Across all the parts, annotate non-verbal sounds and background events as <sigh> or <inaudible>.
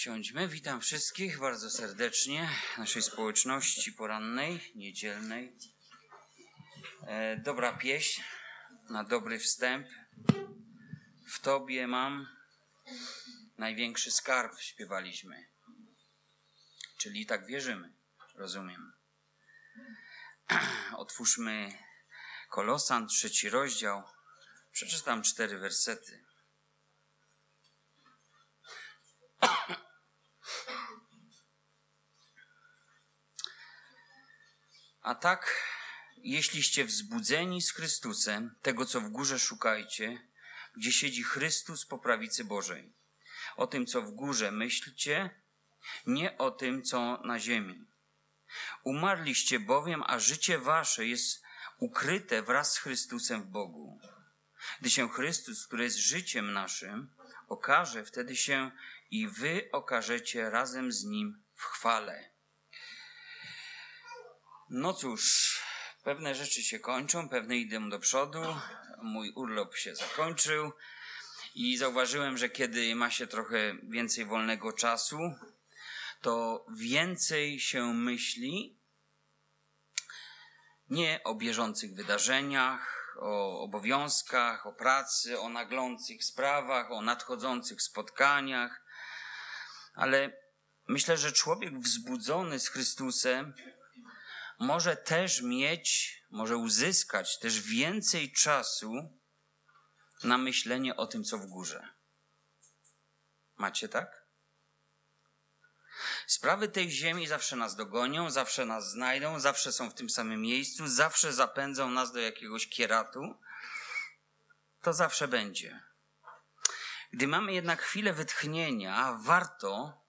Usiądźmy. Witam wszystkich bardzo serdecznie naszej społeczności porannej, niedzielnej. E, dobra pieśń na dobry wstęp. W Tobie mam największy skarb, śpiewaliśmy. Czyli tak wierzymy, rozumiem. <clears throat> Otwórzmy Kolosan, trzeci rozdział. Przeczytam cztery wersety. <clears throat> A tak, jeśliście wzbudzeni z Chrystusem, tego co w górze szukajcie, gdzie siedzi Chrystus po prawicy Bożej. O tym, co w górze myślcie, nie o tym, co na ziemi. Umarliście bowiem, a życie wasze jest ukryte wraz z Chrystusem w Bogu. Gdy się Chrystus, który jest życiem naszym, okaże, wtedy się i wy okażecie razem z Nim w chwale. No cóż, pewne rzeczy się kończą, pewne idą do przodu. Mój urlop się zakończył i zauważyłem, że kiedy ma się trochę więcej wolnego czasu, to więcej się myśli nie o bieżących wydarzeniach, o obowiązkach, o pracy, o naglących sprawach, o nadchodzących spotkaniach, ale myślę, że człowiek wzbudzony z Chrystusem może też mieć, może uzyskać też więcej czasu na myślenie o tym, co w górze. Macie tak? Sprawy tej ziemi zawsze nas dogonią, zawsze nas znajdą, zawsze są w tym samym miejscu, zawsze zapędzą nas do jakiegoś kieratu. To zawsze będzie. Gdy mamy jednak chwilę wytchnienia, warto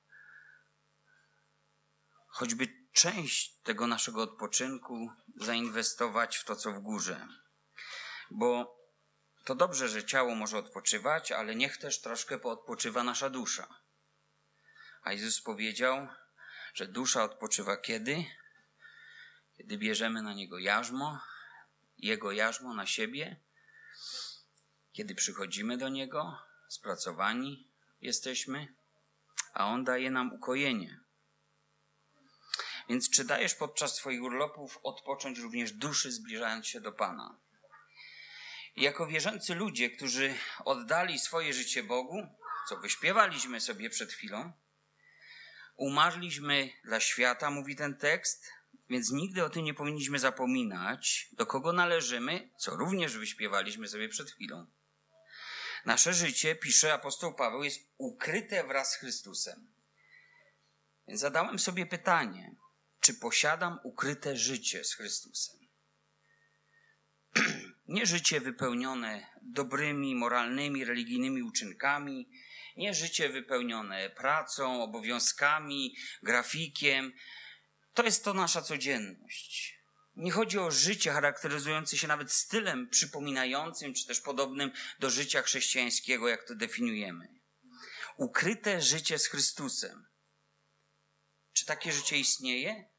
choćby część tego naszego odpoczynku zainwestować w to, co w górze. Bo to dobrze, że ciało może odpoczywać, ale niech też troszkę poodpoczywa nasza dusza. A Jezus powiedział, że dusza odpoczywa kiedy? Kiedy bierzemy na niego jarzmo, jego jarzmo na siebie, kiedy przychodzimy do niego, spracowani jesteśmy, a on daje nam ukojenie. Więc czy dajesz podczas Twoich urlopów odpocząć również duszy, zbliżając się do Pana? Jako wierzący ludzie, którzy oddali swoje życie Bogu, co wyśpiewaliśmy sobie przed chwilą, umarliśmy dla świata, mówi ten tekst, więc nigdy o tym nie powinniśmy zapominać, do kogo należymy, co również wyśpiewaliśmy sobie przed chwilą. Nasze życie, pisze apostoł Paweł, jest ukryte wraz z Chrystusem. Więc zadałem sobie pytanie, czy posiadam ukryte życie z Chrystusem. <clears throat> Nie życie wypełnione dobrymi, moralnymi, religijnymi uczynkami, nie życie wypełnione pracą, obowiązkami, grafikiem. To jest to nasza codzienność. Nie chodzi o życie charakteryzujące się nawet stylem przypominającym, czy też podobnym do życia chrześcijańskiego, jak to definiujemy. Ukryte życie z Chrystusem. Czy takie życie istnieje?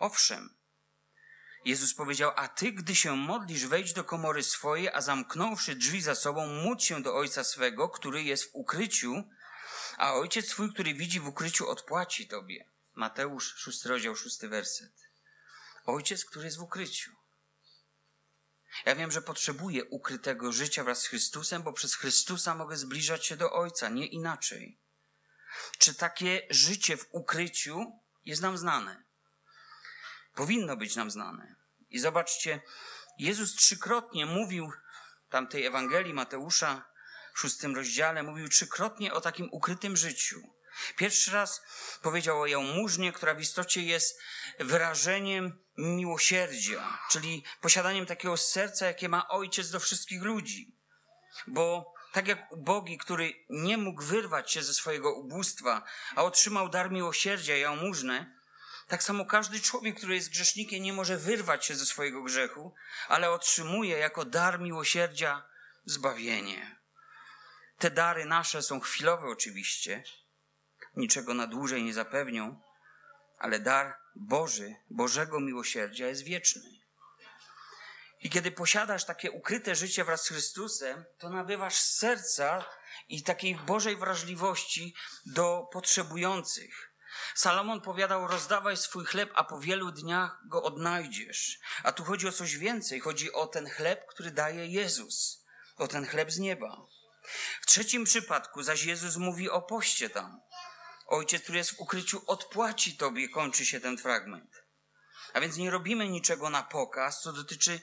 Owszem. Jezus powiedział, a ty, gdy się modlisz, wejdź do komory swojej, a zamknąwszy drzwi za sobą, módl się do Ojca swego, który jest w ukryciu, a Ojciec twój, który widzi w ukryciu, odpłaci tobie. Mateusz, szósty rozdział, szósty werset. Ojciec, który jest w ukryciu. Ja wiem, że potrzebuję ukrytego życia wraz z Chrystusem, bo przez Chrystusa mogę zbliżać się do Ojca, nie inaczej. Czy takie życie w ukryciu jest nam znane? Powinno być nam znane. I zobaczcie, Jezus trzykrotnie mówił tamtej Ewangelii Mateusza w szóstym rozdziale, mówił trzykrotnie o takim ukrytym życiu. Pierwszy raz powiedział o jałmużnie, która w istocie jest wyrażeniem miłosierdzia, czyli posiadaniem takiego serca, jakie ma ojciec do wszystkich ludzi. Bo tak jak ubogi, który nie mógł wyrwać się ze swojego ubóstwa, a otrzymał dar miłosierdzia, jałmużnę, tak samo każdy człowiek, który jest grzesznikiem, nie może wyrwać się ze swojego grzechu, ale otrzymuje jako dar miłosierdzia zbawienie. Te dary nasze są chwilowe oczywiście, niczego na dłużej nie zapewnią, ale dar Boży, Bożego miłosierdzia jest wieczny. I kiedy posiadasz takie ukryte życie wraz z Chrystusem, to nabywasz serca i takiej Bożej wrażliwości do potrzebujących. Salomon powiadał: Rozdawaj swój chleb, a po wielu dniach go odnajdziesz. A tu chodzi o coś więcej. Chodzi o ten chleb, który daje Jezus. O ten chleb z nieba. W trzecim przypadku zaś Jezus mówi o poście tam. Ojciec, który jest w ukryciu, odpłaci tobie, kończy się ten fragment. A więc nie robimy niczego na pokaz, co dotyczy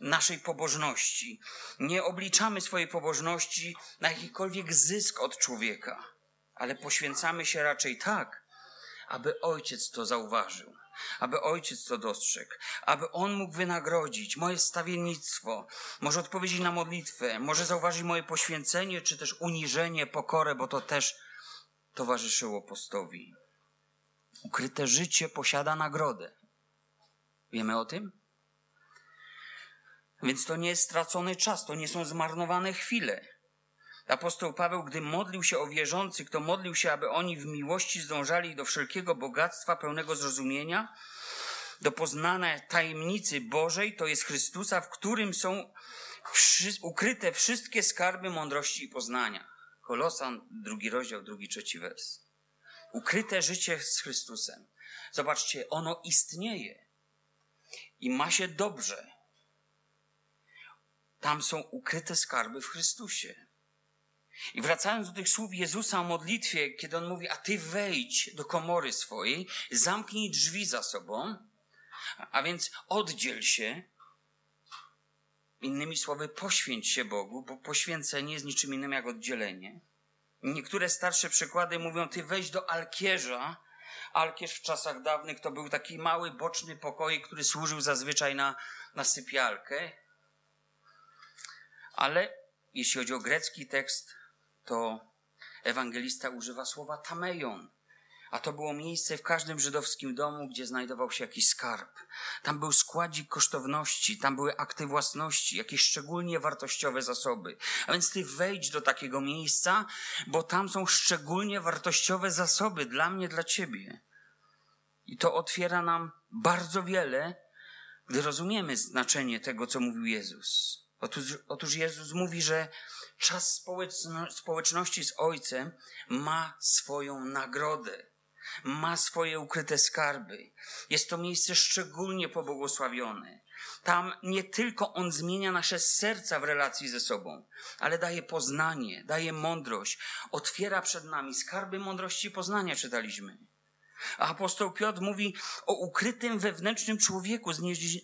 naszej pobożności. Nie obliczamy swojej pobożności na jakikolwiek zysk od człowieka, ale poświęcamy się raczej tak, aby ojciec to zauważył, aby ojciec to dostrzegł, aby on mógł wynagrodzić moje stawiennictwo, może odpowiedzieć na modlitwę, może zauważyć moje poświęcenie, czy też uniżenie, pokorę, bo to też towarzyszyło postowi. Ukryte życie posiada nagrodę. Wiemy o tym? Więc to nie jest stracony czas, to nie są zmarnowane chwile. Apostoł Paweł, gdy modlił się o wierzących, to modlił się, aby oni w miłości zdążali do wszelkiego bogactwa, pełnego zrozumienia, do poznania tajemnicy Bożej, to jest Chrystusa, w którym są ukryte wszystkie skarby mądrości i poznania. Kolosan, drugi rozdział, drugi, trzeci wers. Ukryte życie z Chrystusem. Zobaczcie, ono istnieje i ma się dobrze. Tam są ukryte skarby w Chrystusie. I wracając do tych słów Jezusa o modlitwie, kiedy on mówi, a ty wejdź do komory swojej, zamknij drzwi za sobą, a więc oddziel się, innymi słowy, poświęć się Bogu, bo poświęcenie jest niczym innym jak oddzielenie. Niektóre starsze przykłady mówią, ty wejdź do alkierza. Alkierz w czasach dawnych to był taki mały, boczny pokój, który służył zazwyczaj na, na sypialkę. Ale jeśli chodzi o grecki tekst, to ewangelista używa słowa tameion. A to było miejsce w każdym żydowskim domu, gdzie znajdował się jakiś skarb. Tam był składzik kosztowności, tam były akty własności, jakieś szczególnie wartościowe zasoby. A więc ty wejdź do takiego miejsca, bo tam są szczególnie wartościowe zasoby dla mnie, dla ciebie. I to otwiera nam bardzo wiele, gdy rozumiemy znaczenie tego, co mówił Jezus. Otóż, otóż Jezus mówi, że czas społeczności z Ojcem ma swoją nagrodę, ma swoje ukryte skarby. Jest to miejsce szczególnie pobłogosławione. Tam nie tylko On zmienia nasze serca w relacji ze sobą, ale daje poznanie, daje mądrość, otwiera przed nami skarby mądrości i poznania, czytaliśmy. A apostoł Piotr mówi o ukrytym wewnętrznym człowieku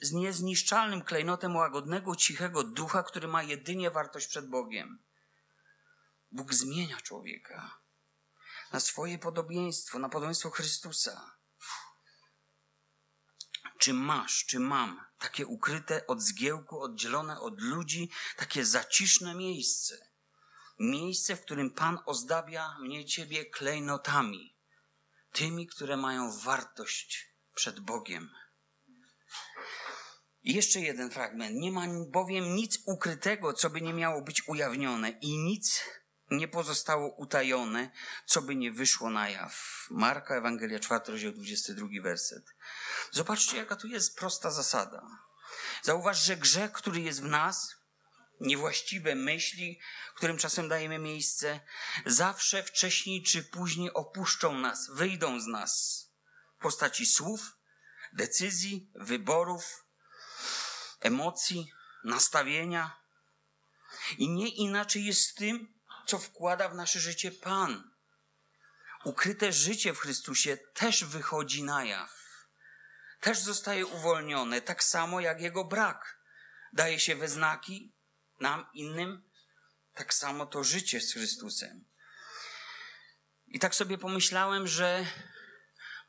z niezniszczalnym klejnotem łagodnego, cichego ducha, który ma jedynie wartość przed Bogiem. Bóg zmienia człowieka na swoje podobieństwo, na podobieństwo Chrystusa. Czy masz, czy mam takie ukryte od zgiełku, oddzielone od ludzi, takie zaciszne miejsce? Miejsce, w którym Pan ozdabia mnie, ciebie klejnotami tymi, które mają wartość przed Bogiem. I jeszcze jeden fragment. Nie ma bowiem nic ukrytego, co by nie miało być ujawnione, i nic nie pozostało utajone, co by nie wyszło na jaw. Marka, Ewangelia, 4, rozdział 22, werset. Zobaczcie, jaka tu jest prosta zasada. Zauważ, że grzech, który jest w nas, niewłaściwe myśli, którym czasem dajemy miejsce, zawsze wcześniej czy później opuszczą nas, wyjdą z nas w postaci słów, decyzji, wyborów, emocji, nastawienia. I nie inaczej jest z tym, co wkłada w nasze życie Pan. Ukryte życie w Chrystusie też wychodzi na jaw. Też zostaje uwolnione, tak samo jak jego brak. Daje się we znaki, nam innym, tak samo to życie z Chrystusem. I tak sobie pomyślałem, że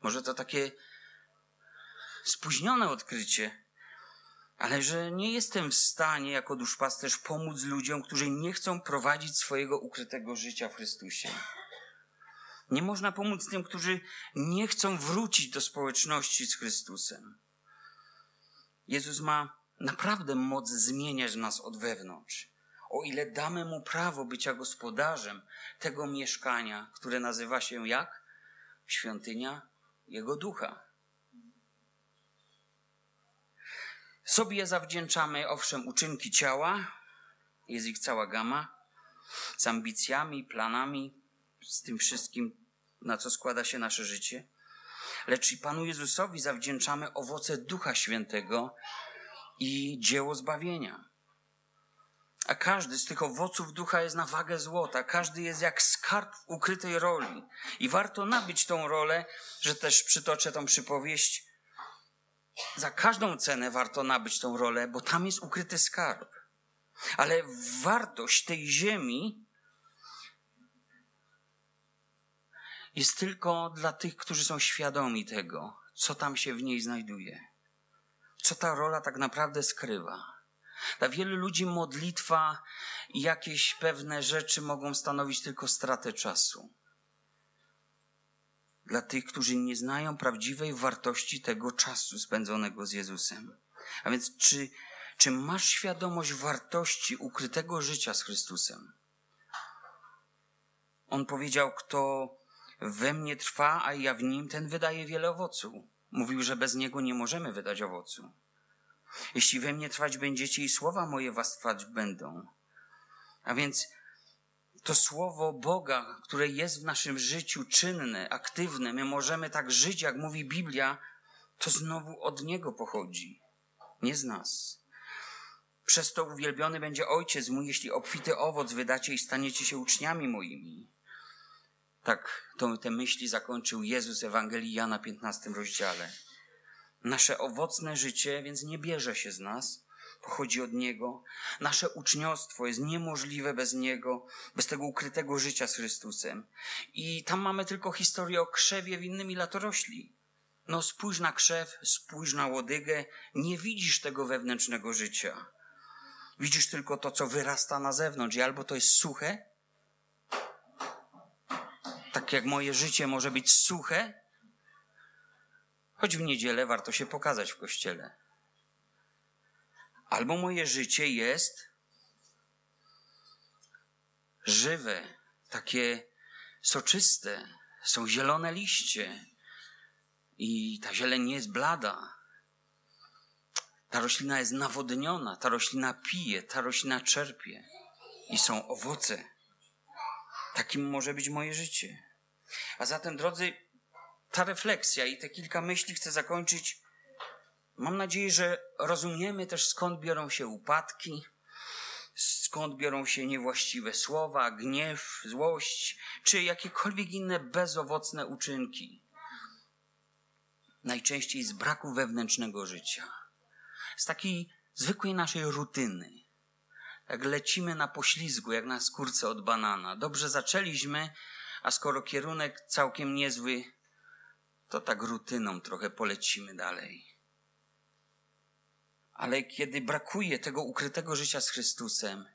może to takie spóźnione odkrycie, ale że nie jestem w stanie jako duszpasterz pomóc ludziom, którzy nie chcą prowadzić swojego ukrytego życia w Chrystusie. Nie można pomóc tym, którzy nie chcą wrócić do społeczności z Chrystusem. Jezus ma naprawdę moc zmieniać nas od wewnątrz. O ile damy mu prawo bycia gospodarzem tego mieszkania, które nazywa się jak? Świątynia Jego Ducha. Sobie zawdzięczamy, owszem, uczynki ciała, jest ich cała gama, z ambicjami, planami, z tym wszystkim, na co składa się nasze życie. Lecz i Panu Jezusowi zawdzięczamy owoce Ducha Świętego i dzieło zbawienia. A każdy z tych owoców ducha jest na wagę złota. Każdy jest jak skarb ukrytej roli. I warto nabyć tą rolę, że też przytoczę tą przypowieść. Za każdą cenę warto nabyć tą rolę, bo tam jest ukryty skarb. Ale wartość tej ziemi jest tylko dla tych, którzy są świadomi tego, co tam się w niej znajduje. Co ta rola tak naprawdę skrywa. Dla wielu ludzi modlitwa i jakieś pewne rzeczy mogą stanowić tylko stratę czasu. Dla tych, którzy nie znają prawdziwej wartości tego czasu spędzonego z Jezusem. A więc, czy, czy masz świadomość wartości ukrytego życia z Chrystusem? On powiedział, kto we mnie trwa, a ja w nim, ten wydaje wiele owoców. Mówił, że bez niego nie możemy wydać owocu. Jeśli we mnie trwać będziecie i słowa moje was trwać będą. A więc to słowo Boga, które jest w naszym życiu czynne, aktywne, my możemy tak żyć, jak mówi Biblia, to znowu od Niego pochodzi, nie z nas. Przez to uwielbiony będzie Ojciec mój, jeśli obfity owoc wydacie i staniecie się uczniami moimi. Tak to, te myśli zakończył Jezus Ewangelii Jana 15 rozdziale. Nasze owocne życie więc nie bierze się z nas, pochodzi od Niego. Nasze uczniostwo jest niemożliwe bez Niego, bez tego ukrytego życia z Chrystusem. I tam mamy tylko historię o krzewie winnym i latorośli. No spójrz na krzew, spójrz na łodygę, nie widzisz tego wewnętrznego życia. Widzisz tylko to, co wyrasta na zewnątrz i albo to jest suche, tak jak moje życie może być suche, choć w niedzielę warto się pokazać w kościele. Albo moje życie jest żywe, takie soczyste, są zielone liście i ta zieleń nie jest blada. Ta roślina jest nawodniona, ta roślina pije, ta roślina czerpie i są owoce. Takim może być moje życie. A zatem, drodzy, ta refleksja i te kilka myśli chcę zakończyć. Mam nadzieję, że rozumiemy też skąd biorą się upadki, skąd biorą się niewłaściwe słowa, gniew, złość, czy jakiekolwiek inne bezowocne uczynki. Najczęściej z braku wewnętrznego życia, z takiej zwykłej naszej rutyny. Jak lecimy na poślizgu, jak na skórce od banana. Dobrze zaczęliśmy, a skoro kierunek całkiem niezły, to tak rutyną trochę polecimy dalej. Ale kiedy brakuje tego ukrytego życia z Chrystusem,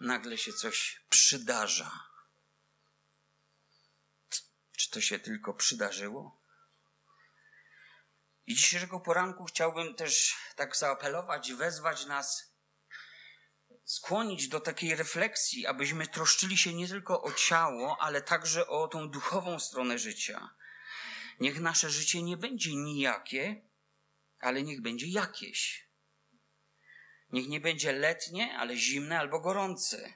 nagle się coś przydarza. Czy to się tylko przydarzyło? I dzisiejszego poranku chciałbym też tak zaapelować, wezwać nas, skłonić do takiej refleksji, abyśmy troszczyli się nie tylko o ciało, ale także o tą duchową stronę życia Niech nasze życie nie będzie nijakie, ale niech będzie jakieś. Niech nie będzie letnie, ale zimne albo gorące.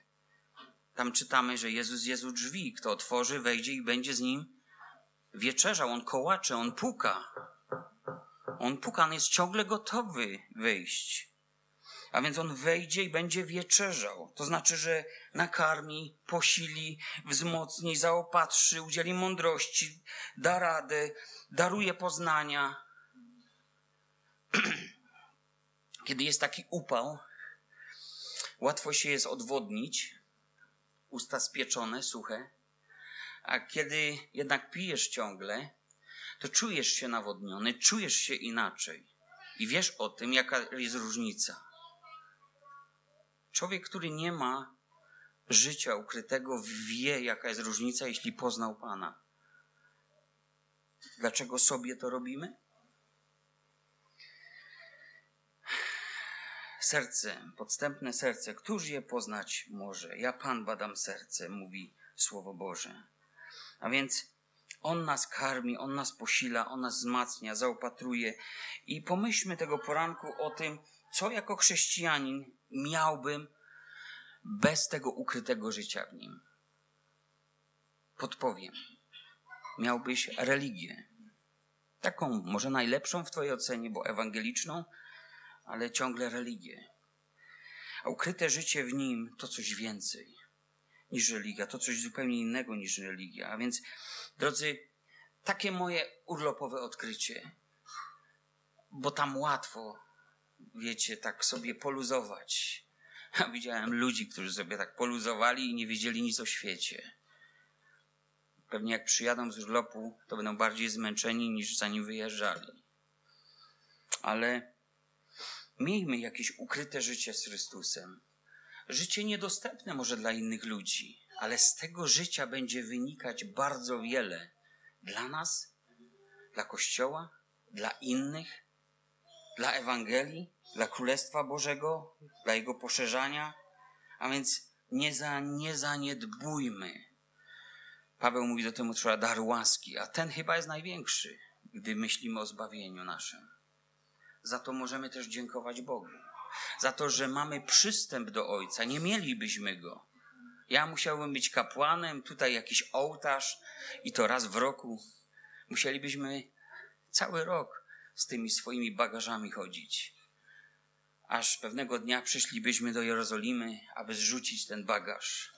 Tam czytamy, że Jezus jest u drzwi. Kto otworzy, wejdzie i będzie z nim wieczerzał. On kołacze, on puka. On puka, on jest ciągle gotowy wyjść. A więc on wejdzie i będzie wieczerzał. To znaczy, że nakarmi, posili, wzmocni, zaopatrzy, udzieli mądrości, da radę, daruje poznania. <clears throat> Kiedy jest taki upał, łatwo się jest odwodnić, usta spieczone, suche, a kiedy jednak pijesz ciągle, to czujesz się nawodniony, czujesz się inaczej i wiesz o tym, jaka jest różnica. Człowiek, który nie ma życia ukrytego, wie, jaka jest różnica, jeśli poznał Pana. Dlaczego sobie to robimy? Serce, podstępne serce, któż je poznać może? Ja Pan badam serce, mówi Słowo Boże. A więc On nas karmi, On nas posila, On nas wzmacnia, zaopatruje. I pomyślmy tego poranku o tym, co jako chrześcijanin miałbym bez tego ukrytego życia w nim. Podpowiem. Miałbyś religię. Taką, może najlepszą w Twojej ocenie, bo ewangeliczną, ale ciągle religię. A ukryte życie w nim to coś więcej niż religia, to coś zupełnie innego niż religia. A więc, drodzy, takie moje urlopowe odkrycie, bo tam łatwo, wiecie, tak sobie poluzować. <laughs> Ja widziałem ludzi, którzy sobie tak poluzowali i nie wiedzieli nic o świecie. Pewnie jak przyjadą z urlopu, to będą bardziej zmęczeni niż zanim wyjeżdżali. Ale miejmy jakieś ukryte życie z Chrystusem. Życie niedostępne może dla innych ludzi, ale z tego życia będzie wynikać bardzo wiele dla nas, dla Kościoła, dla innych, dla Ewangelii, dla Królestwa Bożego, dla Jego poszerzania. A więc nie, za, nie zaniedbujmy. Paweł mówi do Tymoteusza dar łaski, a ten chyba jest największy, gdy myślimy o zbawieniu naszym. Za to możemy też dziękować Bogu. Za to, że mamy przystęp do Ojca. Nie mielibyśmy go. Ja musiałbym być kapłanem, tutaj jakiś ołtarz i to raz w roku. Musielibyśmy cały rok z tymi swoimi bagażami chodzić. Aż pewnego dnia przyszlibyśmy do Jerozolimy, aby zrzucić ten bagaż.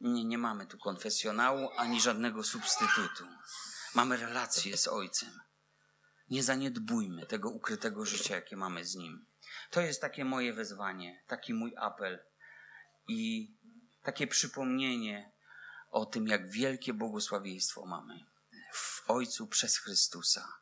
Nie, nie mamy tu konfesjonału ani żadnego substytutu. Mamy relację z Ojcem. Nie zaniedbujmy tego ukrytego życia, jakie mamy z Nim. To jest takie moje wezwanie, taki mój apel i takie przypomnienie o tym, jak wielkie błogosławieństwo mamy w Ojcu przez Chrystusa.